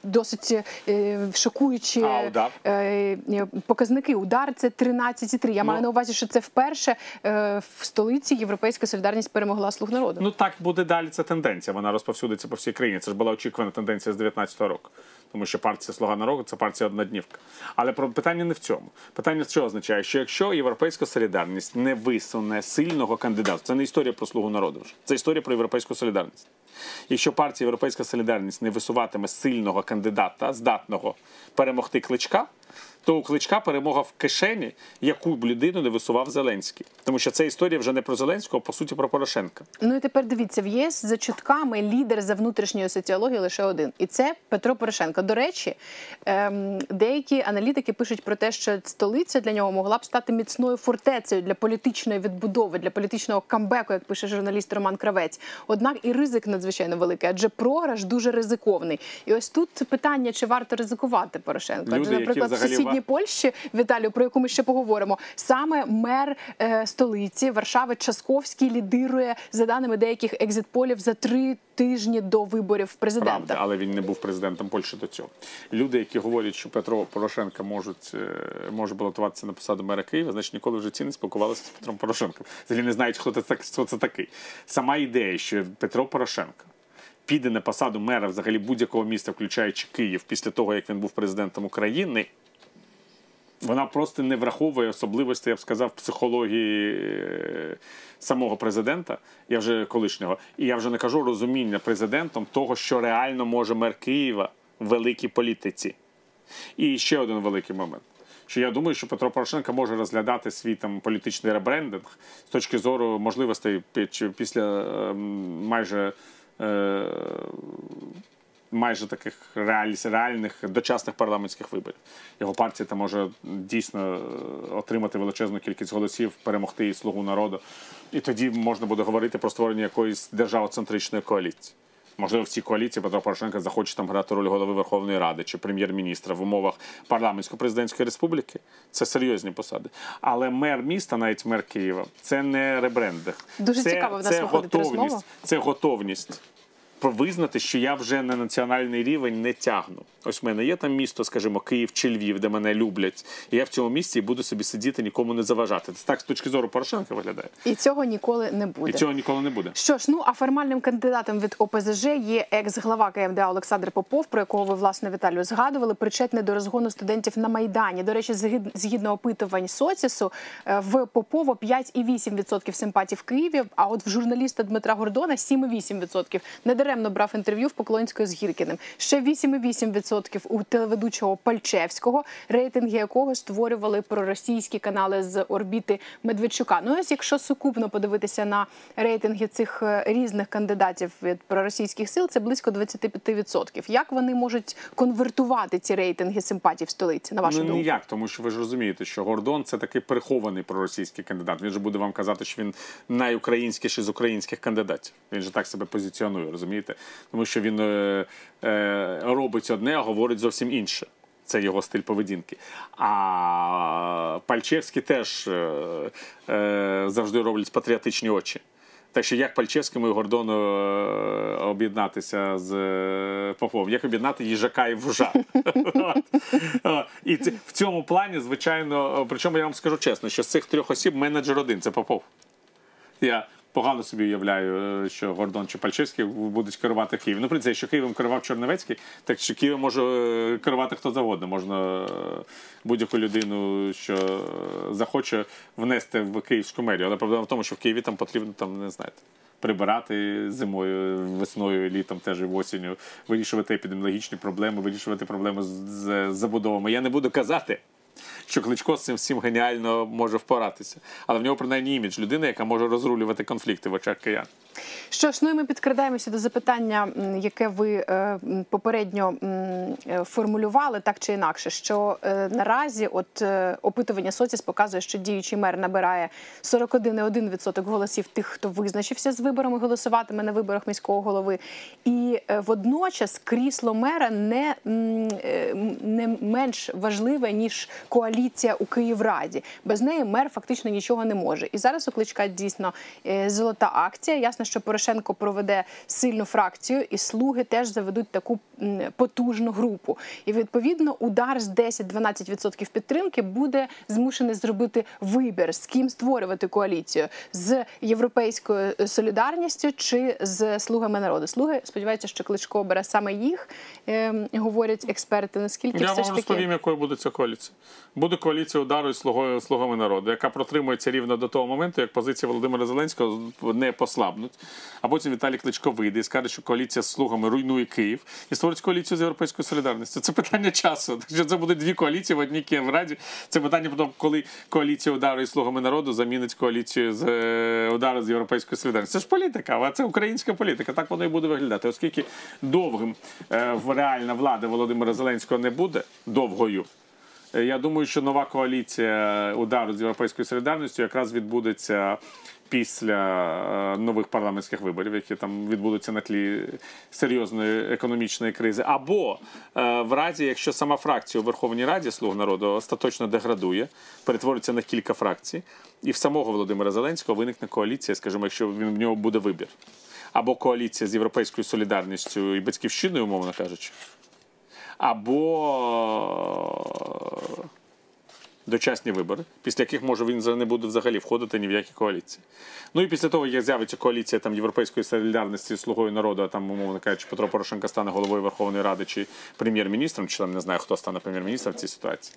досить е, шокуючі А удар? е, показники. Удар це 13,3%. Я маю Ну. на увазі, що це вперше в столиці Європейська Солідарність перемогла слуг народу. Ну так буде далі. Це тенденція. Вона розповсюдиться по всій країні. Це ж була очікувана тенденція з 19-го року. Тому що партія Слуга народу це партія одноднівка. Але про питання не в цьому. Питання що означає, що якщо європейська солідарність не висуне сильного кандидата, це не історія про слугу народу вже. Це історія про європейську солідарність. Якщо партія Європейська Солідарність не висуватиме сильного кандидата, здатного перемогти кличка, то у кличка перемога в кишені, яку б людину не висував Зеленський. Тому що це історія вже не про Зеленського, а по суті про Порошенка. Ну і тепер дивіться, в ЄС за чутками лідер за внутрішньою соціологією лише один, і це Петро Порошенко. До речі, ем, деякі аналітики пишуть про те, що столиця для нього могла б стати міцною фортецею для політичної відбудови, для політичного камбеку, як пише журналіст Роман Кравець. Однак і ризик надзвичайно великий, адже програш дуже ризиковний. І ось тут питання, чи варто ризикувати Порошенко? Адже, наприклад, сусідній Польщі Віталію, про яку ми ще поговоримо, саме мер е, столиці Варшави Часковський лідирує за даними деяких екзитполів за три тижні до виборів президента. Правда, але він не був президентом Польщі до цього. Люди, які говорять, що Петро Порошенко можуть, е, може балотуватися на посаду мера Києва, значить ніколи в житті не спілкувалися з Петром Порошенком. Взагалі не знають, хто це, хто це такий. Сама ідея, що Петро Порошенко піде на посаду мера взагалі будь-якого міста, включаючи Київ, після того, як він був президентом України. Вона просто не враховує особливості, я б сказав, психології е, самого президента, я вже колишнього, і я вже не кажу розуміння президентом того, що реально може мер Києва в великій політиці. І ще один великий момент. Що я думаю, що Петро Порошенко може розглядати свій там політичний ребрендинг з точки зору можливостей після ем, майже е, майже таких реаль- реальних дочасних парламентських виборів. Його партія там може дійсно е, отримати величезну кількість голосів, перемогти і слугу народу. І тоді можна буде говорити про створення якоїсь державоцентричної коаліції. Можливо, в цій коаліції Петро Порошенко захоче там грати роль голови Верховної Ради чи прем'єр-міністра в умовах парламентсько-президентської республіки. Це серйозні посади. Але мер міста, навіть мер Києва, це не ребрендинг. Дуже це, цікаво в нас це виходить готовність. розмова. Це готовність визнати, що я вже на національний рівень не тягну. Ось в мене є там місто, скажімо, Київ чи Львів, де мене люблять, і я в цьому місті буду собі сидіти, нікому не заважати. Це так з точки зору Порошенка виглядає. І цього ніколи не буде. І цього ніколи не буде. Що ж, ну а формальним кандидатом від ОПЗЖ є екс-глава КМДА Олександр Попов, про якого ви власне Віталію згадували, причетний до розгону студентів на майдані. До речі, згід- згідно опитувань соцісу, е, в Попова 5,8% симпатій в Києві. А от в журналіста Дмитра Гордона 7,8%. Недаремно брав інтерв'ю в Поклонської з Гіркіним. Ще 8,8% у телеведучого Пальчевського, рейтинги якого створювали проросійські канали з орбіти Медведчука. Ну ось якщо сукупно подивитися на рейтинги цих е, різних кандидатів від проросійських сил, це близько 25%. Як вони можуть конвертувати ці рейтинги симпатій в столиці? На вашу ну думку? ніяк, тому що ви ж розумієте, що Гордон це такий прихований проросійський кандидат. Він же буде вам казати, що він найукраїнськіший з українських кандидатів. Він же так себе позиціонує, розумієте? Тому що він е, е, робить одне, а говорить зовсім інше. Це його стиль поведінки. А Пальчевський теж е, е, завжди роблять патріотичні очі. Так що як Пальчевському і Гордону е, об'єднатися з е, Як об'єднати їжака і вужа? *laughs* І в цьому плані, звичайно, причому я вам скажу чесно, що з цих трьох осіб менеджер один це Попов. Я погано собі уявляю, е, що Гордон чи Пальчевський будуть керувати Києвом. Ну, принципі, якщо Києвом керував Черновецький, так що Києвом може е, керувати хто завгодно. Можна е, будь-яку людину, що захоче внести в київську мерію. Але проблема в тому, що в Києві там потрібно там, не знаєте. Прибирати зимою, весною, літом, теж і осінню, вирішувати епідеміологічні проблеми, вирішувати проблеми з забудовами. Я не буду казати, що Кличко з цим всім геніально може впоратися. Але в нього принаймні імідж людини, яка може розрулювати конфлікти в очах киян. Що ж, ну і ми підкрадаємося до запитання, яке ви е, попередньо е, формулювали так чи інакше. Що е, наразі, от опитування Соціс показує, що діючий мер набирає 41,1% голосів тих, хто визначився з виборами, голосуватиме на виборах міського голови. І водночас крісло мера не, не менш важливе ніж коаліція у Київраді. Без неї мер фактично нічого не може. І зараз у Кличка дійсно золота акція. Ясно, що Порошенко проведе сильну фракцію, і слуги теж заведуть таку потужну групу. І відповідно удар з 10-12% підтримки буде змушений зробити вибір, з ким створювати коаліцію з європейською солідарністю чи з слугами народу. Слуги сподіваються, що Кличко обере саме їх, е, говорять експерти. Наскільки Я все вам ж таки розповім, якою буде ця коаліція. Буде коаліція удару із слугою слугами народу, яка протримується рівно до того моменту, як позиції Володимира Зеленського не послабнуть. А потім Віталій Кличко вийде і скаже, що коаліція з слугами руйнує Київ і створить коаліцію з європейською солідарністю. Це питання часу. *laughs* Що це буде дві коаліції в одній Київраді. Це питання потім, коли коаліція удару із слугами народу замінить коаліцію з е, удару з європейською солідарністю. Це ж політика, а це українська політика. Так воно і буде виглядати. Оскільки довгим е, реальна влада Володимира Зеленського не буде довгою. Е, Я думаю, що нова коаліція удару з європейською солідарністю якраз відбудеться після е, нових парламентських виборів, які там відбудуться на тлі серйозної економічної кризи. Або е, в разі, якщо сама фракція у Верховній Раді Слуг народу остаточно деградує, перетвориться на кілька фракцій, і в самого Володимира Зеленського виникне коаліція, скажімо, якщо він в нього буде вибір. Або коаліція з європейською солідарністю і батьківщиною, умовно кажучи або дочасні вибори, після яких може він не буде взагалі входити ні в які коаліції. Ну і після того, як з'явиться коаліція там Європейської солідарності з слугою народу, а там, умовно кажучи, Петро Порошенко стане головою Верховної Ради чи прем'єр-міністром, чи там не знаю, хто стане прем'єр-міністром в цій ситуації.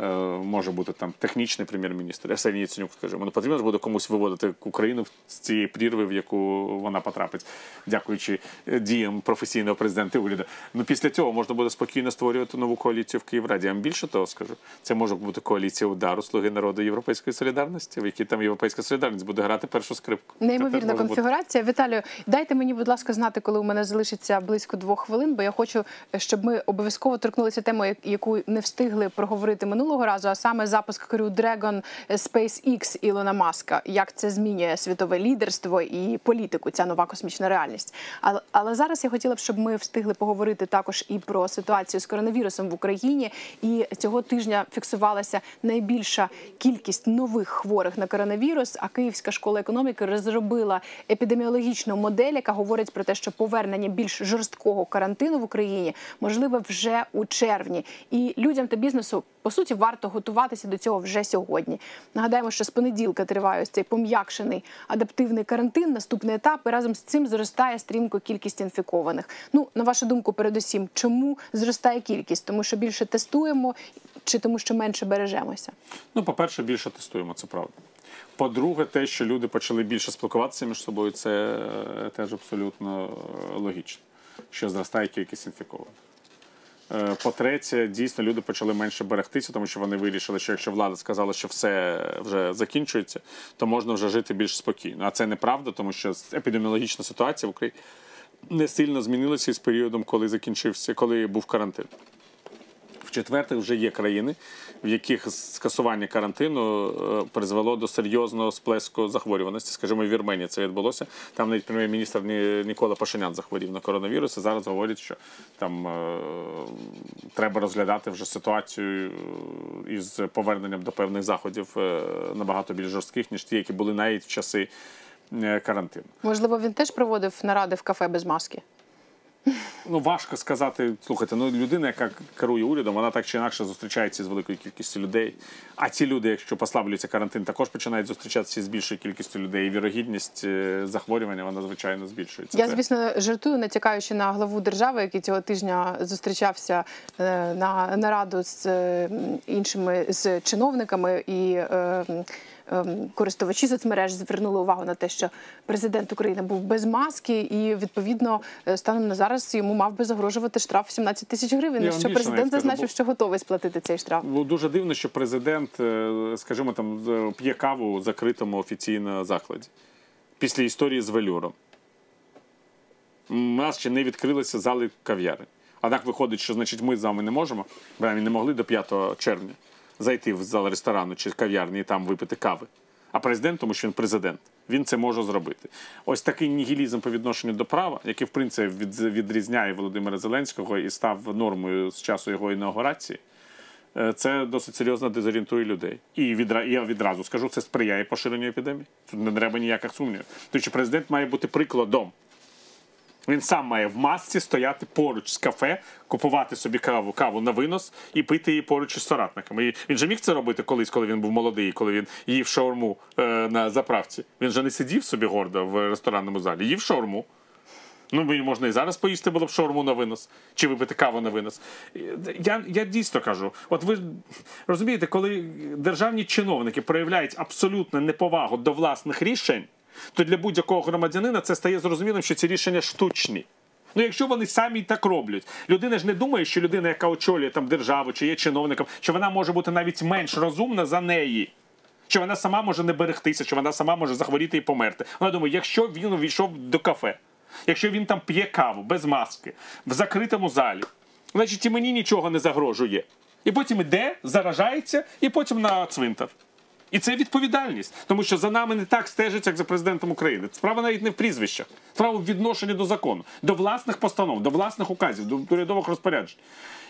Е, може бути там технічний прем'єр-міністр, Арсеній Яценюк, скажімо. Ну потрібно ж буде комусь виводити Україну з цієї прірви, в яку вона потрапить, дякуючи е, діям професійного президента уряду. Ну після цього можна буде спокійно створювати нову коаліцію в Київраді. Я вам більше того скажу. Це може бути коаліція удару Слуги народу Європейської солідарності, в якій там Європейська солідарність буде грати першу скрипку. Неймовірна конфігурація. Віталію, дайте мені, будь ласка, знати, коли у мене залишиться близько двох хвилин, бо я хочу, щоб ми обов'язково торкнулися теми, яку не встигли проговорити минулого разу, а саме запуск Crew Dragon SpaceX Ілона Маска. Як це змінює світове лідерство і політику, ця нова космічна реальність. Але, але зараз я хотіла б, щоб ми встигли поговорити також і про ситуацію з коронавірусом в Україні. І цього тижня фіксувалася найбільша кількість нових хворих на коронавірус. А Київська школа економіки розробила епідеміологічну модель, яка говорить про те, що повернення більш жорсткого карантину в Україні можливе вже у червні. І людям та бізнесу по суті варто готуватися до цього вже сьогодні. Нагадаємо, що з понеділка триває ось цей пом'якшений адаптивний карантин. Наступний етап і разом з цим зростає стрімко кількість інфікованих. Ну на вашу думку, передусім, чому зростає кількість? Тому що більше тестуємо, чи тому, що менше бережемося? Ну, по-перше, більше тестуємо, це правда. По-друге, те, що люди почали більше спілкуватися між собою, це е, теж абсолютно е, логічно, що зростає кількість інфікованих. Е, По-третє, дійсно люди почали менше берегтися, тому що вони вирішили, що якщо влада сказала, що все вже закінчується, то можна вже жити більш спокійно. А це неправда, тому що епідеміологічна ситуація в Україні не сильно змінилася із періодом, коли закінчився, коли був карантин. В-четверте, вже є країни, в яких скасування карантину е, призвело до серйозного сплеску захворюваності. Скажімо, в Вірменії це відбулося. Там навіть прем'єр-міністр Ні- Нікола Пашинян захворів на коронавірус. І зараз говорять, що там е, треба розглядати вже ситуацію е, із поверненням до певних заходів набагато більш жорстких, ніж ті, які були навіть в часи карантину. Можливо, він теж проводив наради в кафе без маски. Ну, важко сказати. Слухайте, ну людина, яка керує урядом, вона так чи інакше зустрічається з великою кількістю людей. А ці люди, якщо послаблюється карантин, також починають зустрічатися з більшою кількістю людей. І вірогідність е, захворювання вона звичайно збільшується. Я, звісно, жартую, натякаючи на главу держави, який цього тижня зустрічався е, на нараду з е, іншими з чиновниками і. Ем, Користувачі соцмереж звернули увагу на те, що президент України був без маски, і відповідно е, станом на зараз йому мав би загрожувати штраф 17 тисяч гривень. Що президент зазначив, що готовий сплатити цей штраф. Ну, дуже дивно, що президент, е, скажімо, там п'є каву у закритому офіційно закладі після історії з велюром. У нас ще не відкрилися зали кав'ярень. Однак виходить, що значить ми з вами не можемо, принаймні не могли до 5 червня зайти в зал ресторану чи кав'ярні і там випити кави. А президент, тому що він президент, він це може зробити. Ось такий нігілізм по відношенню до права, який в принципі від- відрізняє Володимира Зеленського і став нормою з часу його інаугурації. е, Це досить серйозно дезорієнтує людей. І відра... я відразу скажу, це сприяє поширенню епідемії. Тут не треба ніяких сумнівів. Тому що президент має бути прикладом. Він сам має в масці стояти поруч з кафе, купувати собі каву, каву на винос і пити її поруч із соратниками. І він же міг це робити колись, коли він був молодий, коли він їв шаурму е, на заправці. Він же не сидів собі гордо в ресторанному залі, їв шаурму. Ну, мені можна і зараз поїсти було б шаурму на винос, чи випити каву на винос. Я, я дійсно кажу: от ви розумієте, коли державні чиновники проявляють абсолютну неповагу до власних рішень, то для будь-якого громадянина це стає зрозумілим, що ці рішення штучні. Ну, якщо вони самі так роблять, людина ж не думає, що людина, яка очолює там державу чи є чиновником, що вона може бути навіть менш розумна за неї. Що вона сама може не берегтися, що вона сама може захворіти і померти. Вона думає, якщо він увійшов до кафе, якщо він там п'є каву без маски, в закритому залі, значить і мені нічого не загрожує. І потім іде, заражається, і потім на цвинтар. І це відповідальність, тому що за нами не так стежить, як за президентом України. Справа навіть не в прізвищах, справа в відношенні до закону, до власних постанов, до власних указів, до урядових розпоряджень.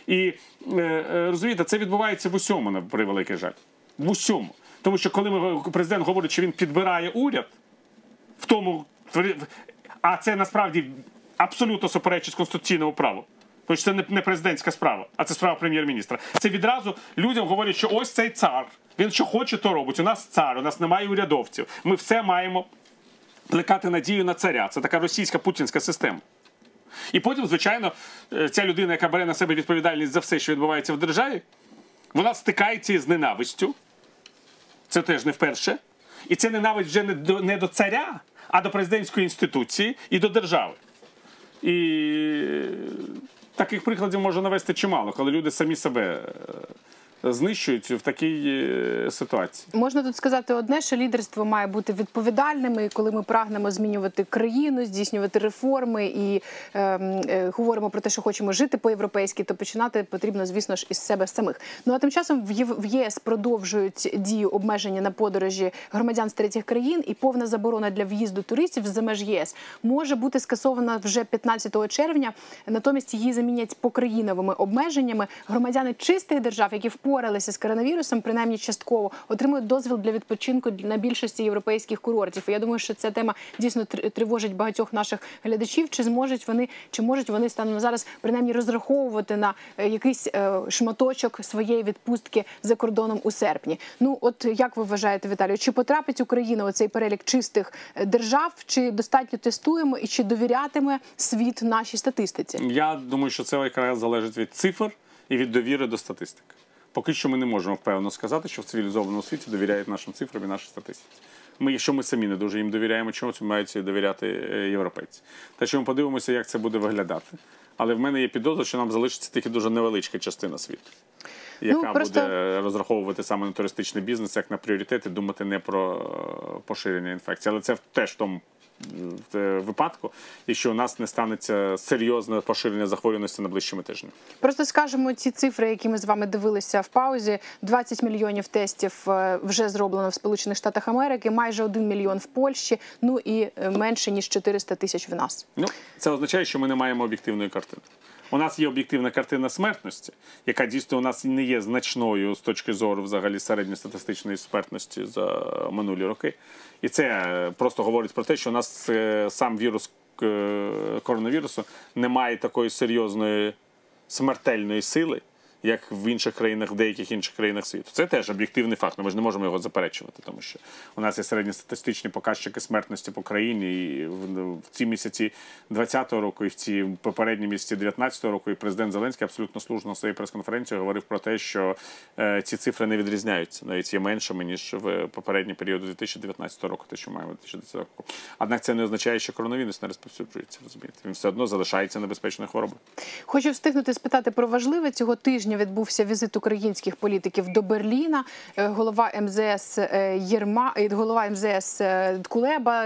І е, е, розумієте, це відбувається в усьому, на превеликий жаль. В усьому. Тому що коли ми, президент говорить, що він підбирає уряд, в тому а це насправді абсолютно суперечить конституційному праву. Тому що це не президентська справа, а це справа прем'єр-міністра. Це відразу людям говорять, що ось цей цар. Він що хоче, то робить. У нас цар, у нас немає урядовців. Ми все маємо плекати надію на царя. Це така російська путінська система. І потім, звичайно, е, ця людина, яка бере на себе відповідальність за все, що відбувається в державі, вона стикається з ненавистю. Це теж не вперше. І це ненависть вже не до, не до царя, а до президентської інституції і до держави. І таких прикладів можна навести чимало, коли люди самі себе е, знищують в такій е, ситуації. Можна тут сказати одне, що лідерство має бути відповідальним, і коли ми прагнемо змінювати країну, здійснювати реформи і е, е, говоримо про те, що хочемо жити по-європейськи, то починати потрібно, звісно ж, із себе самих. Ну а тим часом в ЄС продовжують дію обмеження на подорожі громадян з третіх країн, і повна заборона для в'їзду туристів з меж ЄС може бути скасована вже 15 червня. Натомість її замінять покраїновими обмеженнями. Громадяни чистих держав, які впоралися з коронавірусом, принаймні частково отримують дозвіл для відпочинку на більшості європейських курортів. І я думаю, що ця тема дійсно тр- тривожить багатьох наших глядачів. Чи зможуть вони, чи можуть вони станом зараз принаймні розраховувати на е, якийсь е, шматочок своєї відпустки за кордоном у серпні? Ну от як ви вважаєте, Віталію, чи потрапить Україна у цей перелік чистих е, держав, чи достатньо тестуємо і чи довірятиме світ нашій статистиці? Я думаю, що це якраз залежить від цифр і від довіри до статистики. Поки що ми не можемо впевнено сказати, що в цивілізованому світі довіряють нашим цифрам і нашій статистиці. Ми, якщо ми самі не дуже їм довіряємо, чому це мають довіряти е, європейці? Та що ми подивимося, як це буде виглядати. Але в мене є підозра, що нам залишиться тільки дуже невеличка частина світу, яка Ну, просто- буде розраховувати саме на туристичний бізнес як на пріоритет і думати не про е, поширення інфекції. Але це теж в тому е, випадку, якщо у нас не станеться серйозне поширення захворюваності найближчими тижнями. Просто скажемо ці цифри, які ми з вами дивилися в паузі. 20 мільйонів тестів е, вже зроблено в Сполучених Штатах Америки, майже 1 мільйон в Польщі. Ну і е, менше ніж 400 тисяч в нас. Ну, це означає, що ми не маємо об'єктивної картини. У нас є об'єктивна картина смертності, яка дійсно у нас не є значною з точки зору взагалі середньостатистичної смертності за минулі роки. І це е, просто говорить про те, що у нас е, сам вірус е, коронавірусу не має такої серйозної смертельної сили, як в інших країнах, в деяких інших країнах світу. Це теж об'єктивний факт, ми ж не можемо його заперечувати, тому що у нас є середньостатистичні показчики смертності по країні. І в, ці місяці 20-го року, і в ці попередні місяці 19-го року, і президент Зеленський абсолютно слушно на своїй прес-конференції говорив про те, що е, ці цифри не відрізняються, навіть є меншими ніж в попередні періоди 2019 року, те, що маємо 2020 року. Однак це не означає, що коронавірус не розповсюджується. Розумієте, він все одно залишається небезпечною хворобою. Хочу встигнути спитати про важливе цього тижня. Тижня відбувся візит українських політиків до Берліна. Е, Голова МЗС е, Єрма, е, голова МЗС Кулеба,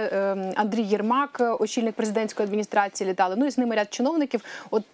Андрій Єрмак, очільник президентської адміністрації, літали. Ну і з ними ряд чиновників. От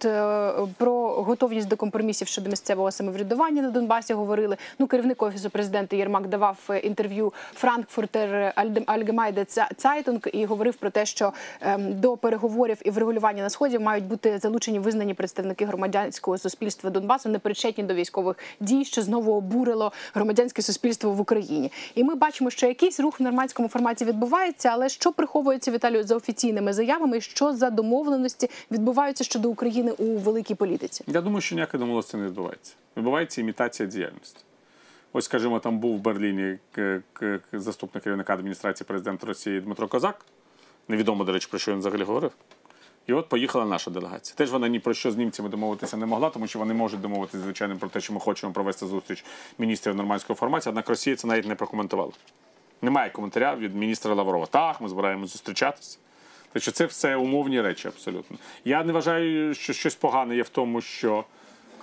про готовність до компромісів щодо місцевого самоврядування на Донбасі говорили. Ну, керівник офісу президента Єрмак давав інтерв'ю Франкфуртер Альгемайде Цайтунг і говорив про те, що ем, до переговорів і врегулювання на сході мають бути залучені визнані представники громадянського суспільства Донбасу, не причетні до військових дій, що знову обурило громадянське суспільство в Україні. І ми бачимо, що якийсь рух в нормандському форматі відбувається, але що приховується Віталію за офіційними заявами, що за домовленості відбуваються щодо України у великій політиці? Я думаю, що ніякої домовленості не відбувається. Відбувається імітація діяльності. Ось, скажімо, там був в Берліні заступник керівника адміністрації президента Росії Дмитро Козак. Невідомо, до речі, про що він взагалі говорив. І от поїхала наша делегація. Теж вона ні про що з німцями домовитися не могла, тому що вони можуть домовитися, звичайно, про те, що ми хочемо провести зустріч міністрів нормандського форматі, однак Росія це навіть не прокоментувала. Немає коментаря від міністра Лаврова. Так, ми збираємося зустрічатися. Що це все умовні речі абсолютно. Я не вважаю, що щось погане є в тому, що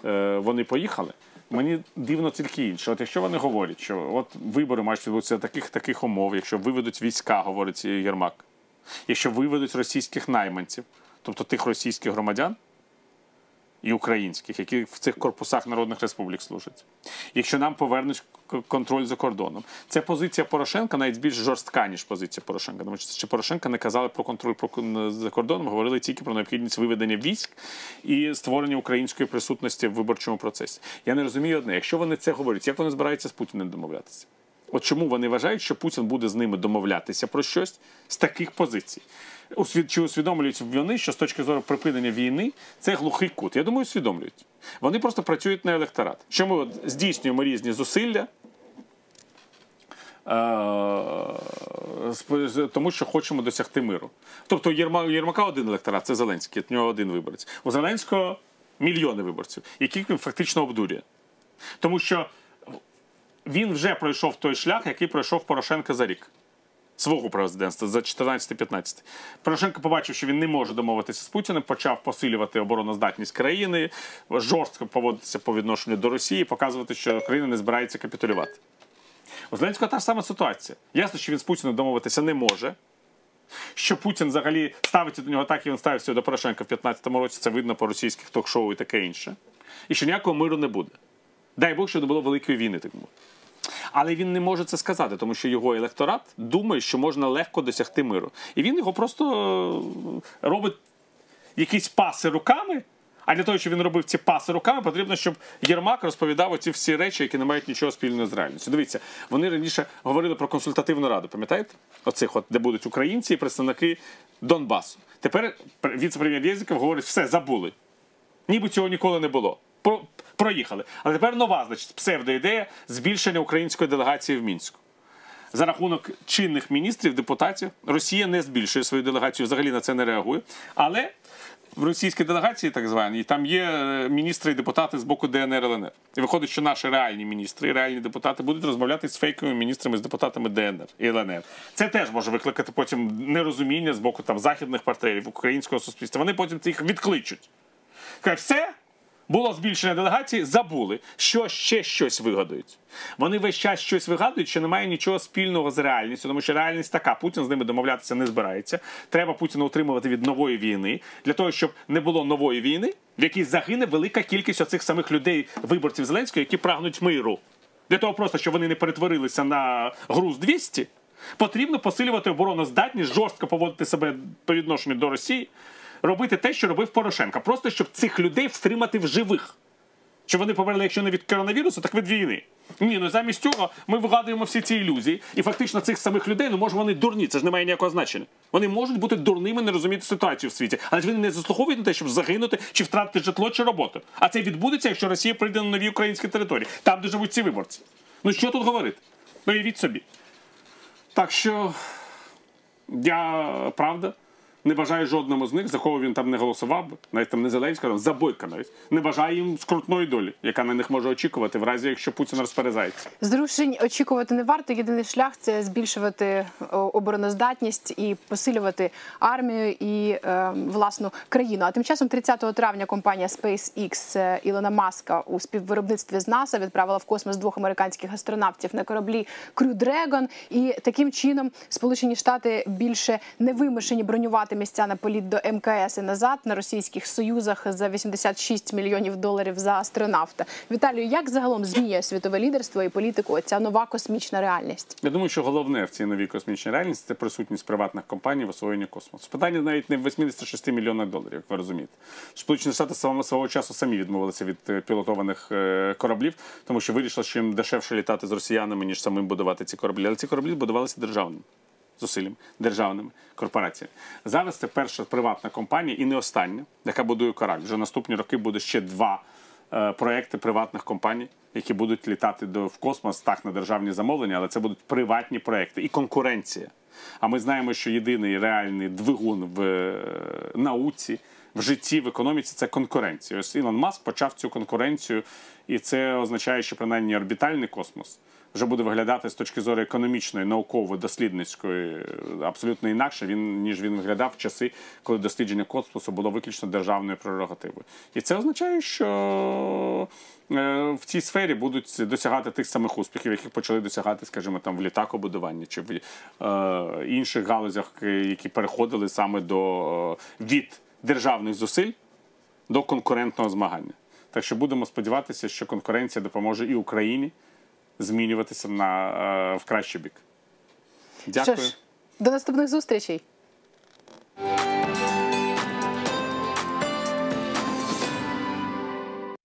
е, вони поїхали. Мені дивно тільки інше. От якщо вони говорять, що от вибори мають відбутися таких таких умов, якщо виведуть війська, говорить Єрмак, якщо виведуть російських найманців, тобто тих російських громадян і українських, які в цих корпусах народних республік служать, якщо нам повернуть контроль за кордоном, це позиція Порошенка навіть більш жорстка, ніж позиція Порошенка. Тому що Порошенка не казали про контроль за кордоном, говорили тільки про необхідність виведення військ і створення української присутності в виборчому процесі. Я не розумію одне, якщо вони це говорять, як вони збираються з Путіним домовлятися? От чому вони вважають, що Путін буде з ними домовлятися про щось з таких позицій? Чи усвідомлюють вони, що з точки зору припинення війни це глухий кут? Я думаю, усвідомлюють. Вони просто працюють на електорат. Що ми от здійснюємо різні зусилля, е, тому що хочемо досягти миру. Тобто у Єрмака один електорат, це Зеленський, у нього один виборець. У Зеленського мільйони виборців, яких він фактично обдурює. Тому що він вже пройшов той шлях, який пройшов Порошенко за рік. Свого президентства за 14-15. Порошенко побачив, що він не може домовитися з Путіним, почав посилювати обороноздатність країни, жорстко поводитися по відношенню до Росії, показувати, що країна не збирається капітулювати. У Зеленського та ж сама ситуація. Ясно, що він з Путіним домовитися не може. Що Путін взагалі ставиться до нього так, як він ставився до Порошенка в 15-му році, це видно по російських ток-шоу і таке інше. І що ніякого миру не буде. Дай Бог, що не було великої війни, так мовити. Але він не може це сказати, тому що його електорат думає, що можна легко досягти миру. І він його просто е, робить якісь паси руками. А для того, щоб він робив ці паси руками, потрібно, щоб Єрмак розповідав оці всі речі, які не мають нічого спільного з реальністю. Дивіться, вони раніше говорили про консультативну раду, пам'ятаєте? Оцих, от, де будуть українці і представники Донбасу. Тепер віце-прем'єр Єзиков говорить, все забули. Ніби цього ніколи не було. Про, проїхали. Але тепер нова, значить, псевдоідея збільшення української делегації в Мінську. За рахунок чинних міністрів, депутатів, Росія не збільшує свою делегацію, взагалі на це не реагує. Але в російській делегації, так званій, там є е, міністри і депутати з боку ДНР ЛНР. І виходить, що наші реальні міністри реальні депутати будуть розмовляти з фейковими міністрами, з депутатами ДНР і ЛНР. Це теж може викликати потім нерозуміння з боку там західних партнерів українського суспільства. Вони потім їх відкличуть. Кажуть, все. Було збільшення делегації, забули, що ще щось вигадують. Вони весь час щось вигадують, що немає нічого спільного з реальністю, тому що реальність така. Путін з ними домовлятися не збирається. Треба Путіна утримувати від нової війни для того, щоб не було нової війни, в якій загине велика кількість оцих самих людей, виборців Зеленського, які прагнуть миру. Для того просто, щоб вони не перетворилися на груз 200, потрібно посилювати обороноздатність, жорстко поводити себе по відношенню до Росії, робити те, що робив Порошенко. Просто щоб цих людей втримати в живих. Щоб вони померли, якщо не від коронавірусу, так від війни. Ні, ну замість цього ми вигадуємо всі ці ілюзії. І фактично цих самих людей, ну може вони дурні, це ж не має ніякого значення. Вони можуть бути дурними, не розуміти ситуацію в світі, але ж вони не заслуговують на те, щоб загинути чи втратити житло чи роботу. А це відбудеться, якщо Росія прийде на нові українські території, там, де живуть ці виборці. Ну що тут говорити? Ну, Уявіть собі. Так що я правда Не бажає жодному з них, за кого він там не голосував навіть там не Зеленського, за Бойка навіть. Не бажає їм скрутної долі, яка на них може очікувати, в разі якщо Путін розперезається. Зрушень очікувати не варто. Єдиний шлях це збільшувати обороноздатність і посилювати армію і е, власну країну. А тим часом, 30 травня, компанія SpaceX е, Ілона Маска у співвиробництві з НАСА відправила в космос двох американських астронавтів на кораблі Crew Dragon. І таким чином Сполучені Штати більше не вимушені бронювати місця на політ до МКС і назад на російських союзах за 86 мільйонів доларів за астронавта. Віталію, як загалом змінює світове лідерство і політику ця нова космічна реальність? Я думаю, що головне в цій новій космічній реальності це присутність приватних компаній в освоєнні космосу. Питання навіть не в 86 мільйонах доларів, як ви розумієте. Сполучені Штати свого, свого часу самі відмовилися від е, пілотованих е, кораблів, тому що вирішили, що їм дешевше літати з росіянами, ніж самим будувати ці кораблі. Але ці кораблі будувалися державними зусиллям, державними корпораціями. Зараз це перша приватна компанія і не остання, яка будує корабль. Вже наступні роки буде ще два е, проекти приватних компаній, які будуть літати до в космос так на державні замовлення, але це будуть приватні проекти і конкуренція. А ми знаємо, що єдиний реальний двигун в е, науці, в житті, в економіці це конкуренція. Ось Ілон Маск почав цю конкуренцію, і це означає, що принаймні орбітальний космос вже буде виглядати з точки зору економічної, науково-дослідницької абсолютно інакше, він ніж він виглядав в часи, коли дослідження космосу було виключно державною прерогативою. І це означає, що е, в цій сфері будуть досягати тих самих успіхів, яких почали досягати, скажімо, там в літакобудуванні чи в е, інших галузях, е, які переходили саме до від державних зусиль до конкурентного змагання. Так що будемо сподіватися, що конкуренція допоможе і Україні змінюватися на е, в кращий бік. Дякую. Що ж, до наступних зустрічей.